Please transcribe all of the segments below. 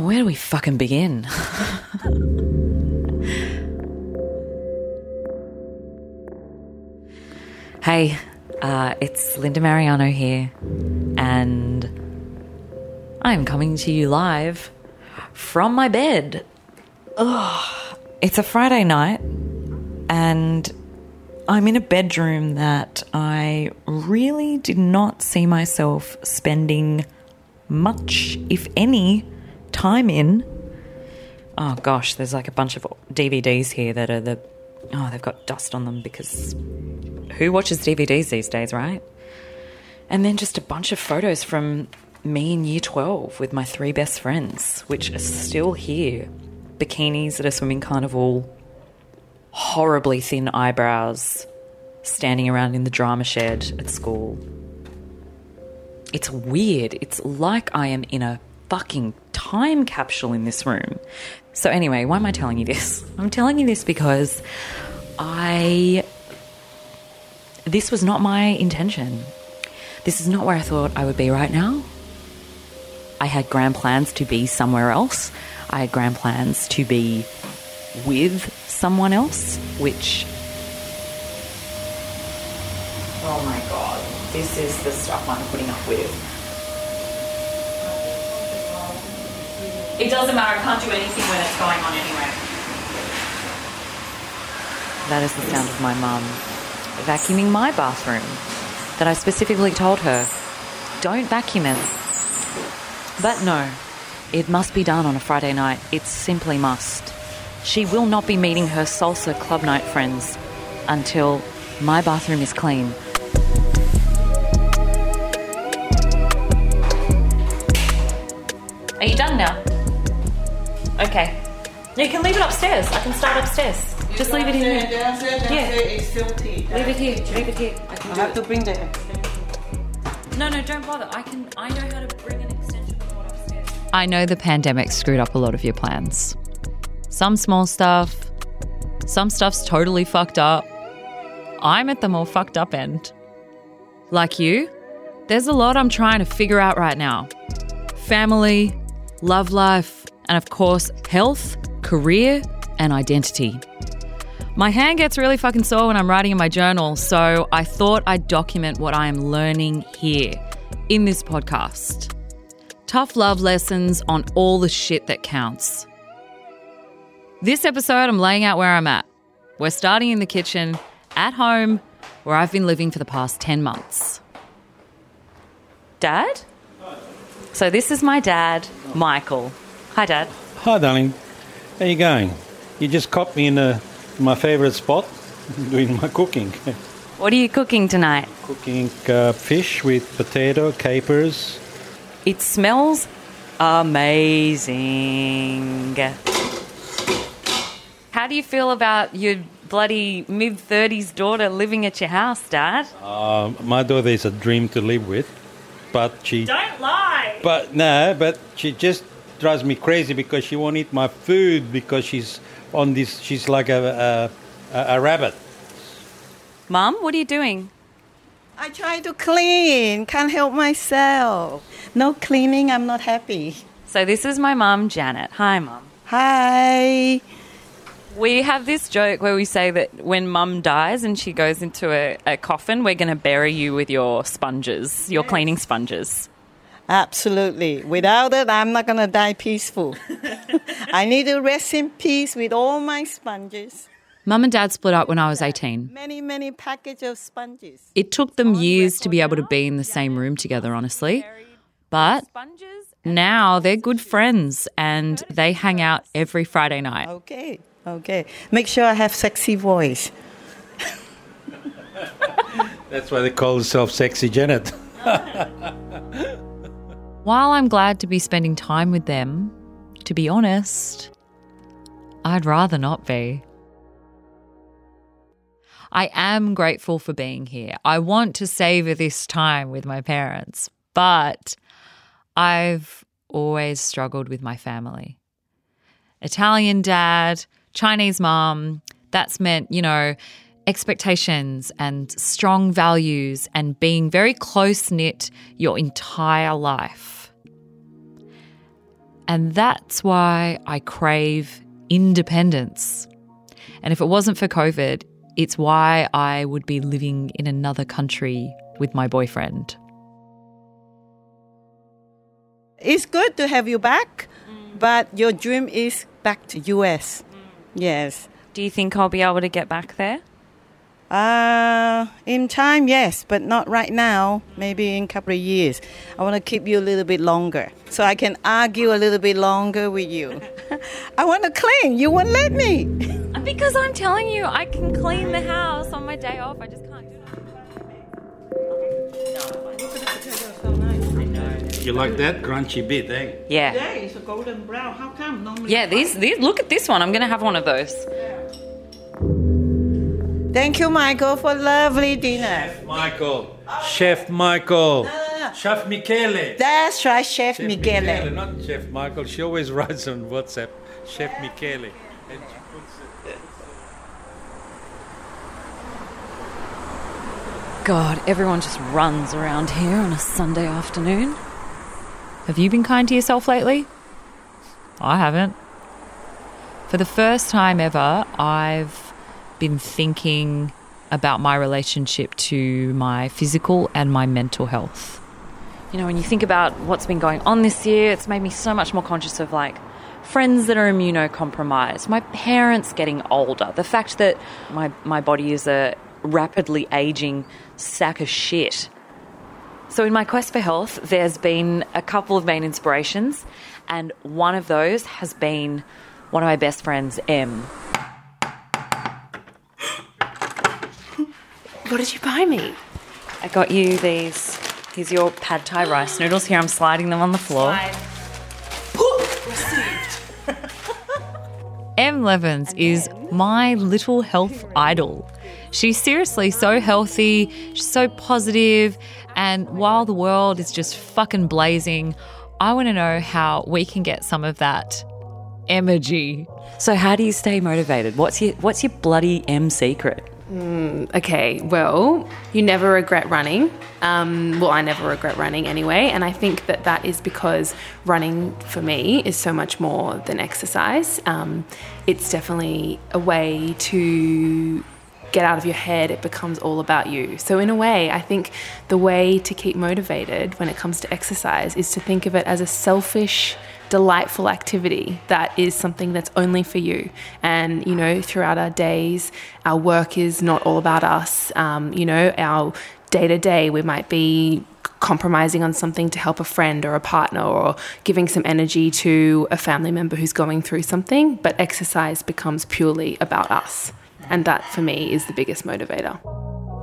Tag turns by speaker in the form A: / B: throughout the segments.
A: Where do we fucking begin? hey, uh, it's Linda Marigliano here, and I'm coming to you live from my bed. Ugh. It's a Friday night, and I'm in a bedroom that I really did not see myself spending much, if any, time in. Oh gosh, there's like a bunch of DVDs here that are the. Oh, they've got dust on them because who watches DVDs these days, right? And then just a bunch of photos from me in year 12 with my three best friends, which are still here. Bikinis at a swimming carnival, horribly thin eyebrows, standing around in the drama shed at school. It's weird. It's like I am in a fucking time capsule in this room. So, anyway, why am I telling you this? I'm telling you this because I. This was not my intention. This is not where I thought I would be right now. I had grand plans to be somewhere else. I had grand plans to be with someone else, which. Oh my god, this is the stuff I'm putting up with. It doesn't matter, I can't do anything when it's going on anyway. That is the sound of my mum vacuuming my bathroom that I specifically told her, don't vacuum it. But no, it must be done on a Friday night. It simply must. She will not be meeting her salsa club night friends until my bathroom is clean. Are you done now? Okay. You can leave it upstairs. I can start upstairs. Just leave it in here.
B: Downstairs, downstairs,
A: Yeah.
B: it's filthy.
A: Leave it here. Leave it here. I can
B: I
A: do
B: have
A: it.
B: to bring the.
A: No, no, don't bother. I can. I know how to bring an extension cord upstairs. I know the pandemic screwed up a lot of your plans. Some small stuff. Some stuff's totally fucked up. I'm at the more fucked up end. Like you, there's a lot I'm trying to figure out right now. Family, love life, and of course, health, career, and identity. My hand gets really fucking sore when I'm writing in my journal, so I thought I'd document what I am learning here in this podcast. Tough love lessons on all the shit that counts. This episode, I'm laying out where I'm at. We're starting in the kitchen, at home, where I've been living for the past 10 months. Dad? So, this is my dad, Michael. Hi, Dad.
C: Hi, darling. How you going? You just caught me in uh my favourite spot, doing my cooking.
A: What are you cooking tonight?
C: cooking uh, fish with potato, capers.
A: It smells amazing. How do you feel about your bloody mid 30s daughter living at your house, Dad?
C: Uh, my daughter is a dream to live with, but she.
A: Don't lie!
C: But no, but she just drives me crazy because she won't eat my food because she's on this. She's like a a, a, a rabbit.
A: Mom, what are you doing?
B: I try to clean, can't help myself. No cleaning, I'm not happy.
A: So, this is my mom, Janet. Hi, mom.
B: Hi.
A: We have this joke where we say that when mum dies and she goes into a, a coffin, we're going to bury you with your sponges, your cleaning sponges.
B: Absolutely. Without it, I'm not going to die peaceful. I need to rest in peace with all my sponges.
A: Mum and Dad split up when I was 18.
B: Many, many package of sponges.
A: It took them years to be able to be in the same room together, honestly. But now they're good friends and they hang out every Friday night.
B: Okay, okay. Make sure I have sexy voice.
C: That's why they call themselves sexy Janet.
A: While I'm glad to be spending time with them, to be honest, I'd rather not be. I am grateful for being here. I want to savor this time with my parents, but I've always struggled with my family. Italian dad, Chinese mom, that's meant, you know, expectations and strong values and being very close knit your entire life. And that's why I crave independence. And if it wasn't for COVID, it's why I would be living in another country with my boyfriend.
B: It's good to have you back, but your dream is back to US. Yes.
A: Do you think I'll be able to get back there?
B: Uh, in time, yes, but not right now. Maybe in a couple of years. I want to keep you a little bit longer so I can argue a little bit longer with you. I want to clean. You won't let me.
A: Because I'm telling you, I can clean the house on my day off. I just can't do it.
C: You like that crunchy bit, eh?
A: Yeah.
B: Yeah, it's a golden brown. How come? Normally
A: Yeah, these, these look at this one. I'm going to have one of those.
B: Thank you, Michael, for lovely dinner.
C: Chef Michael. Chef Michael. Chef Michele.
B: That's right, Chef,
C: Chef
B: Michele.
C: not Chef Michael. She always writes on WhatsApp, Chef Michele. And she puts it.
A: God, everyone just runs around here on a Sunday afternoon. Have you been kind to yourself lately? I haven't. For the first time ever, I've been thinking about my relationship to my physical and my mental health. You know, when you think about what's been going on this year, it's made me so much more conscious of like friends that are immunocompromised, my parents getting older, the fact that my, my body is a rapidly aging sack of shit. So, in my quest for health, there's been a couple of main inspirations, and one of those has been one of my best friends, Em.
D: What did you buy me?
A: I got you these. Here's your pad thai rice noodles. Here, I'm sliding them on the floor. Em. Levins is my little health idol. She's seriously so healthy, she's so positive, and while the world is just fucking blazing, I want to know how we can get some of that energy. So, how do you stay motivated? What's your What's your bloody Em secret?
D: Okay, well, you never regret running. Um, well, I never regret running anyway, and I think that that is because running for me is so much more than exercise. Um, it's definitely a way to get out of your head, it becomes all about you. So, in a way, I think the way to keep motivated when it comes to exercise is to think of it as a selfish, delightful activity that is something that's only for you. And, you know, throughout our days, our work is not all about us. Um, you know, our day to day, we might be compromising on something to help a friend or a partner or giving some energy to a family member who's going through something, but exercise becomes purely about us. And that for me is the biggest motivator.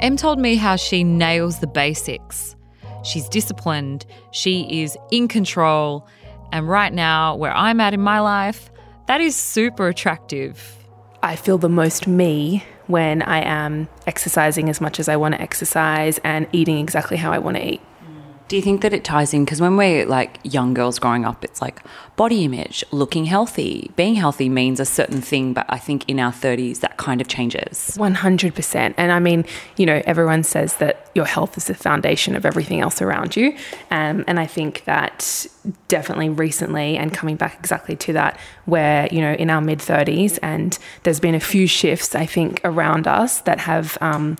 A: Em told me how she nails the basics. She's disciplined, she is in control, and right now, where I'm at in my life, that is super attractive.
D: I feel the most me when I am exercising as much as I want to exercise and eating exactly how I want to eat.
A: Do you think that it ties in? Because when we're like young girls growing up, it's like body image, looking healthy. Being healthy means a certain thing, but I think in our 30s, that kind of changes.
D: 100%. And I mean, you know, everyone says that your health is the foundation of everything else around you. Um, and I think that definitely recently, and coming back exactly to that, where, you know, in our mid 30s, and there's been a few shifts, I think, around us that have. Um,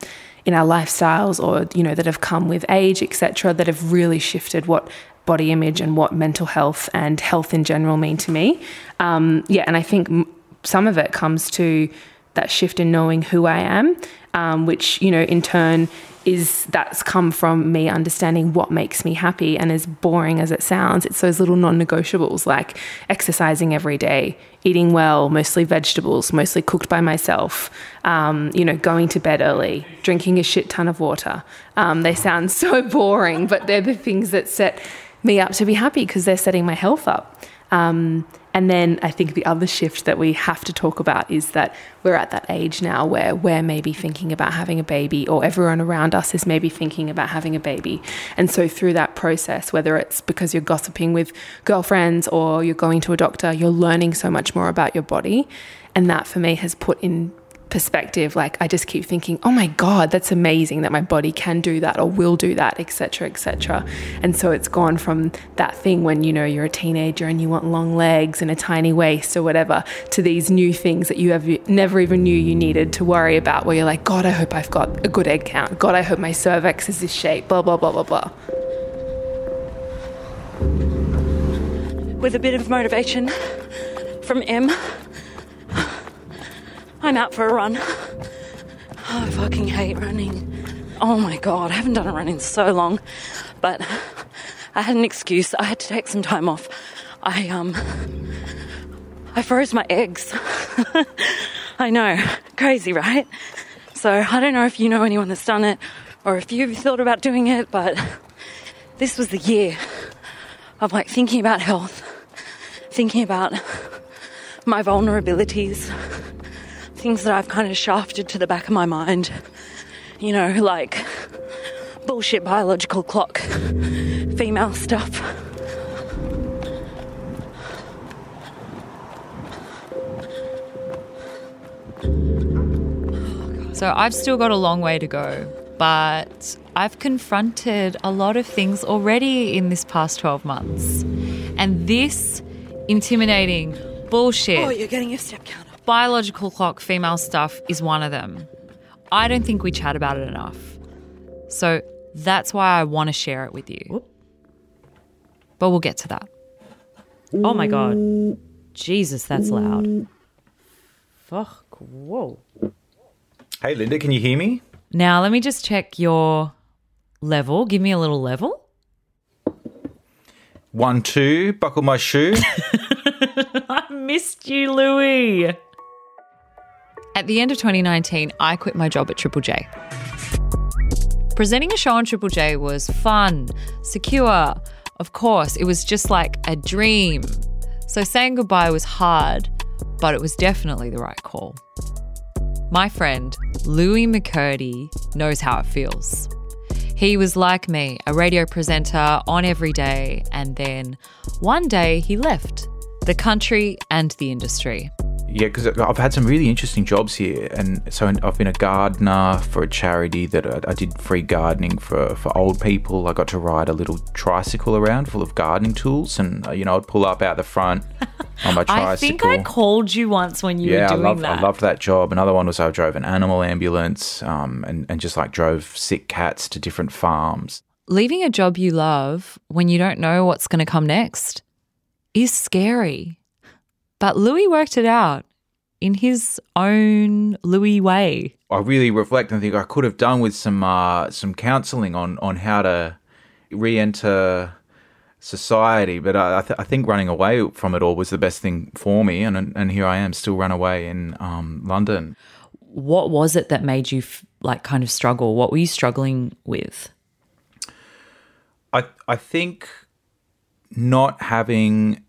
D: in our lifestyles or you know that have come with age etc that have really shifted what body image and what mental health and health in general mean to me. Um, yeah and i think m- some of it comes to that shift in knowing who i am um, which you know in turn is that's come from me understanding what makes me happy and as boring as it sounds it's those little non-negotiables like exercising every day eating well mostly vegetables mostly cooked by myself um, you know going to bed early drinking a shit ton of water. Um, they sound so boring but they're the things that set me up to be happy because they're setting my health up um, and then I think the other shift that we have to talk about is that we're at that age now where we're maybe thinking about having a baby, or everyone around us is maybe thinking about having a baby. And so, through that process, whether it's because you're gossiping with girlfriends or you're going to a doctor, you're learning so much more about your body. And that for me has put in perspective like i just keep thinking oh my god that's amazing that my body can do that or will do that etc etc and so it's gone from that thing when you know you're a teenager and you want long legs and a tiny waist or whatever to these new things that you have never even knew you needed to worry about where you're like god i hope i've got a good egg count god i hope my cervix is this shape blah blah blah blah blah.
E: With a bit of motivation from Em, I'm out for a run. Oh, I fucking hate running. Oh my god, I haven't done a run in so long. But I had an excuse. I had to take some time off. I um I froze my eggs. I know. Crazy, right? So I don't know if you know anyone that's done it or if you've thought about doing it, but this was the year of like thinking about health, thinking about my vulnerabilities, things that I've kind of shafted to the back of my mind. You know, like bullshit biological clock, female stuff.
A: So I've still got a long way to go, but I've confronted a lot of things already in this past 12 months. And this intimidating bullshit.
E: Oh, you're getting your step counter.
A: Biological clock female stuff is one of them. I don't think we chat about it enough. So that's why I want to share it with you. But we'll get to that. Oh my god. Jesus, that's loud. Fuck. Whoa.
F: Hey, Linda, can you hear me?
A: Now, let me just check your level. Give me a little level.
F: One, two, buckle my shoe.
A: I missed you, Lewi. At the end of 2019, I quit my job at Triple J. Presenting a show on Triple J was fun, secure. Of course, it was just like a dream. So saying goodbye was hard, but it was definitely the right call. My friend, Lewi McKirdy, knows how it feels. He was like me, a radio presenter on every day, and then one day he left the country and the industry.
F: Yeah, because I've had some really interesting jobs here, and so I've been a gardener for a charity that I, I did free gardening for for old people. I got to ride a little tricycle around full of gardening tools, and uh, you know I'd pull up out the front on my tricycle.
A: I think I called you once when you
F: yeah,
A: were
F: I
A: doing
F: loved,
A: that.
F: I loved that job. Another one was I drove an animal ambulance um, and, and just like drove sick cats to different farms.
A: Leaving a job you love when you don't know what's going to come next is scary. But Lewi worked it out in his own Lewi way.
F: I really reflect and think I could have done with some uh, some counselling on on how to re-enter society, but I, I, th- I think running away from it all was the best thing for me, and and here I am, still run away in um, London.
A: What was it that made you f- like kind of struggle? What were you struggling with?
F: I I think not having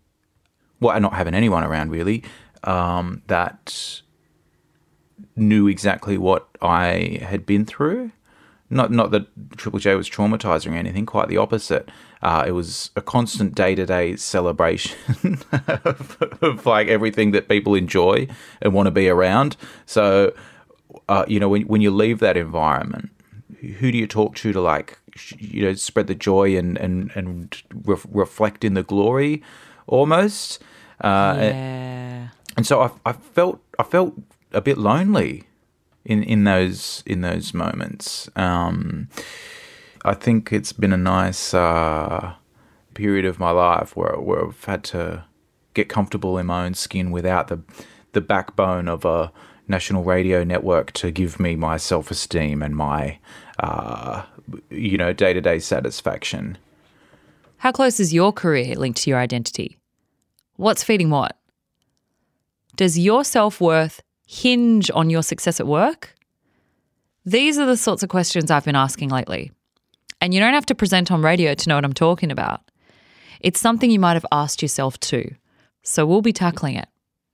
F: well, not having anyone around really um, that knew exactly what I had been through. Not not that Triple J was traumatizing or anything. Quite the opposite. Uh, it was a constant day to day celebration of, of like everything that people enjoy and want to be around. So, uh, you know, when when you leave that environment, who do you talk to to like you know spread the joy and and and ref- reflect in the glory almost uh,
A: yeah.
F: and so I, I felt I felt a bit lonely in in those in those moments um, I think it's been a nice uh, period of my life where where I've had to get comfortable in my own skin without the the backbone of a national radio network to give me my self esteem and my uh, you know day to day satisfaction.
A: How close is your career linked to your identity? What's feeding what? Does your self worth hinge on your success at work? These are the sorts of questions I've been asking lately. And you don't have to present on radio to know what I'm talking about. It's something you might have asked yourself too. So we'll be tackling it.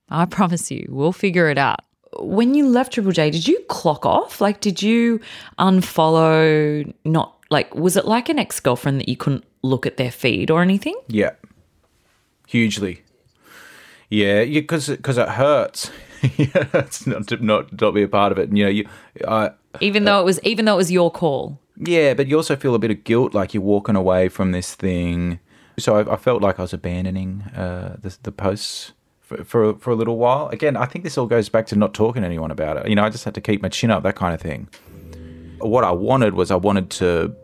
A: I promise you, we'll figure it out. When you left Triple J, did you clock off? Like, did you unfollow? Not like, was it like an ex girlfriend that you couldn't look at their feed or anything?
F: Yeah, hugely. Yeah, because because it hurts. yeah, it's not to not not be a part of it. And you know, you, I,
A: Even though it was even though it was your call.
F: yeah, but you also feel a bit of guilt, like you're walking away from this thing. So I, I felt like I was abandoning uh, the the posts for, for for a little while. Again, I think this all goes back to not talking to anyone about it. You know, I just had to keep my chin up, that kind of thing. What I wanted was I wanted to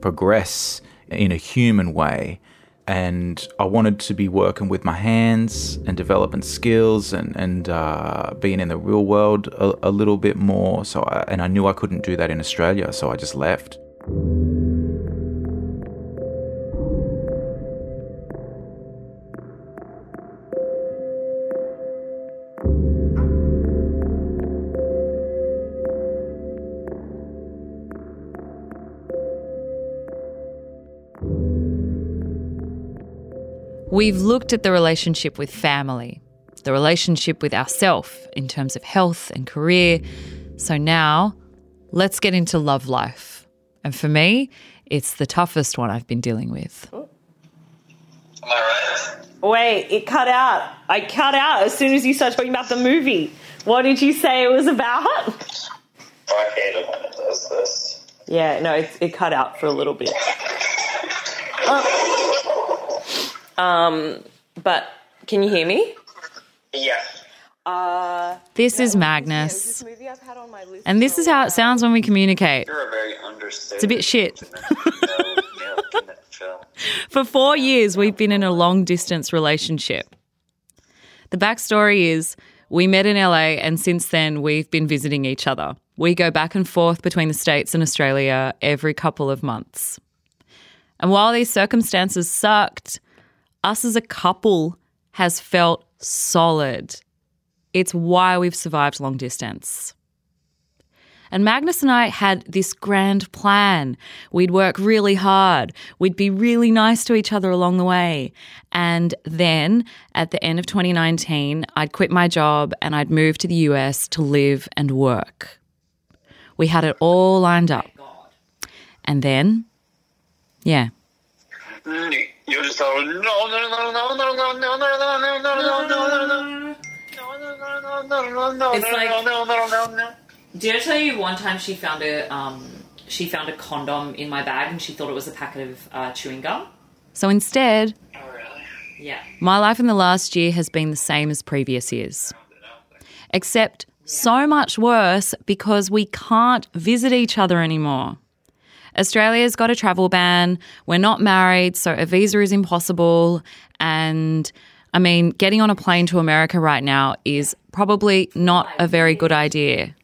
F: progress in a human way. And I wanted to be working with my hands and developing skills and and uh, being in the real world a, a little bit more. So I, and I knew I couldn't do that in Australia, so I just left.
A: We've looked at the relationship with family, the relationship with ourself in terms of health and career. So now let's get into love life. And for me, it's the toughest one I've been dealing with.
G: Am I right?
H: Wait, it cut out. I cut out as soon as you started talking about the movie. What did you say it was about?
G: I hate it when it does this.
H: Yeah, no, it, it cut out for a little bit. Oh. Um, but can you hear me?
G: Yeah.
H: Uh,
A: This is Magnus. And this is how it sounds when we communicate.
G: You're a very.
A: It's a bit shit.
G: no male in that film.
A: For four years, we've been in a long distance relationship. The backstory is we met in LA, and since then, we've been visiting each other. We go back and forth between the States and Australia every couple of months. And while these circumstances sucked, us as a couple has felt solid. It's why we've survived long distance. And Magnus and I had this grand plan. We'd work really hard. We'd be really nice to each other along the way. And then at the end of 2019, I'd quit my job and I'd move to the US to live and work. We had it all lined up. And then, yeah,
G: just go, no, no, no, no, no, no, no, no, no, no, no, no, no, no. No, no, no, no, no,
A: It's like-
G: no, no, no, no, no.
A: Did I tell you one time she found a um, she found a condom in my bag and she thought it was a packet of uh, chewing gum? So instead,
G: Oh, really?
A: yeah, my life in the last year has been the same as previous years, except so much worse because we can't visit each other anymore. Australia's got a travel ban. We're not married, so a visa is impossible. And I mean, getting on a plane to America right now is probably not a very good idea.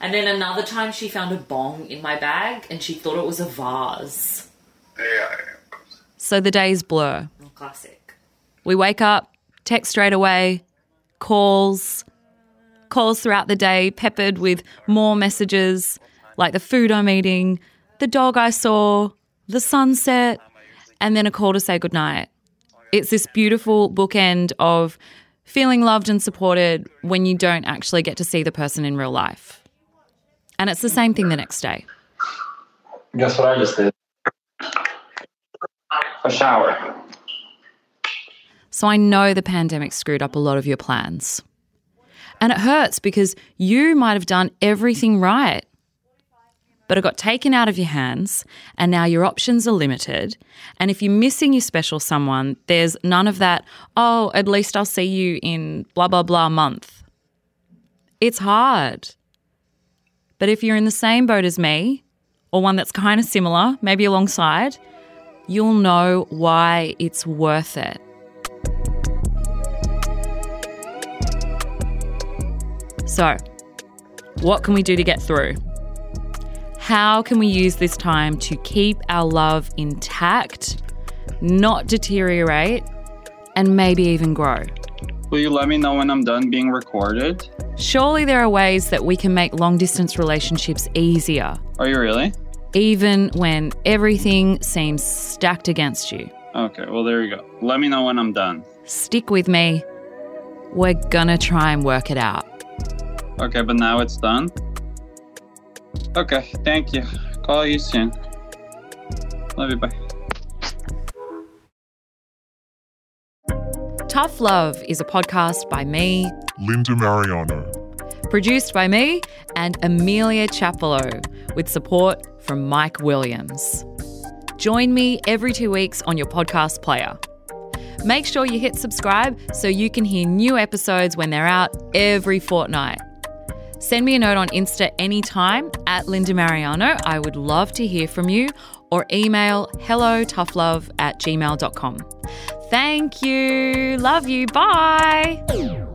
A: And then another time she found a bong in my bag and she thought it was a vase.
G: Yeah.
A: So the days blur. Oh, classic. We wake up, text straight away, calls, calls throughout the day, peppered with more messages like the food I'm eating, the dog I saw, the sunset, and then a call to say goodnight. It's this beautiful bookend of feeling loved and supported when you don't actually get to see the person in real life. And it's the same thing the next day.
G: Guess what I just did? A shower.
A: So I know the pandemic screwed up a lot of your plans. And it hurts because you might have done everything right. But it got taken out of your hands, and now your options are limited. And if you're missing your special someone, there's none of that, oh, at least I'll see you in blah, blah, blah month. It's hard. But if you're in the same boat as me, or one that's kind of similar, maybe alongside, you'll know why it's worth it. So, what can we do to get through? How can we use this time to keep our love intact, not deteriorate, and maybe even grow?
I: Will you let me know when I'm done being recorded?
A: Surely there are ways that we can make long distance relationships easier,
I: Are you really?
A: even when everything seems stacked against you.
I: Okay, well, there you go. Let me know when I'm done.
A: Stick with me. We're gonna try and work it out.
I: Okay, but now it's done? Okay, thank you. Call you soon. Love you, bye.
A: Tough Love is a podcast by me,
J: Linda Marigliano.
A: produced by me and Amelia Chappelow, with support from Mike Williams. Join me every two weeks on your podcast player. Make sure you hit subscribe so you can hear new episodes when they're out every fortnight. Send me a note on Insta anytime at Linda Marigliano. I would love to hear from you or email hello toughlove at gmail.com. Thank you. Love you. Bye.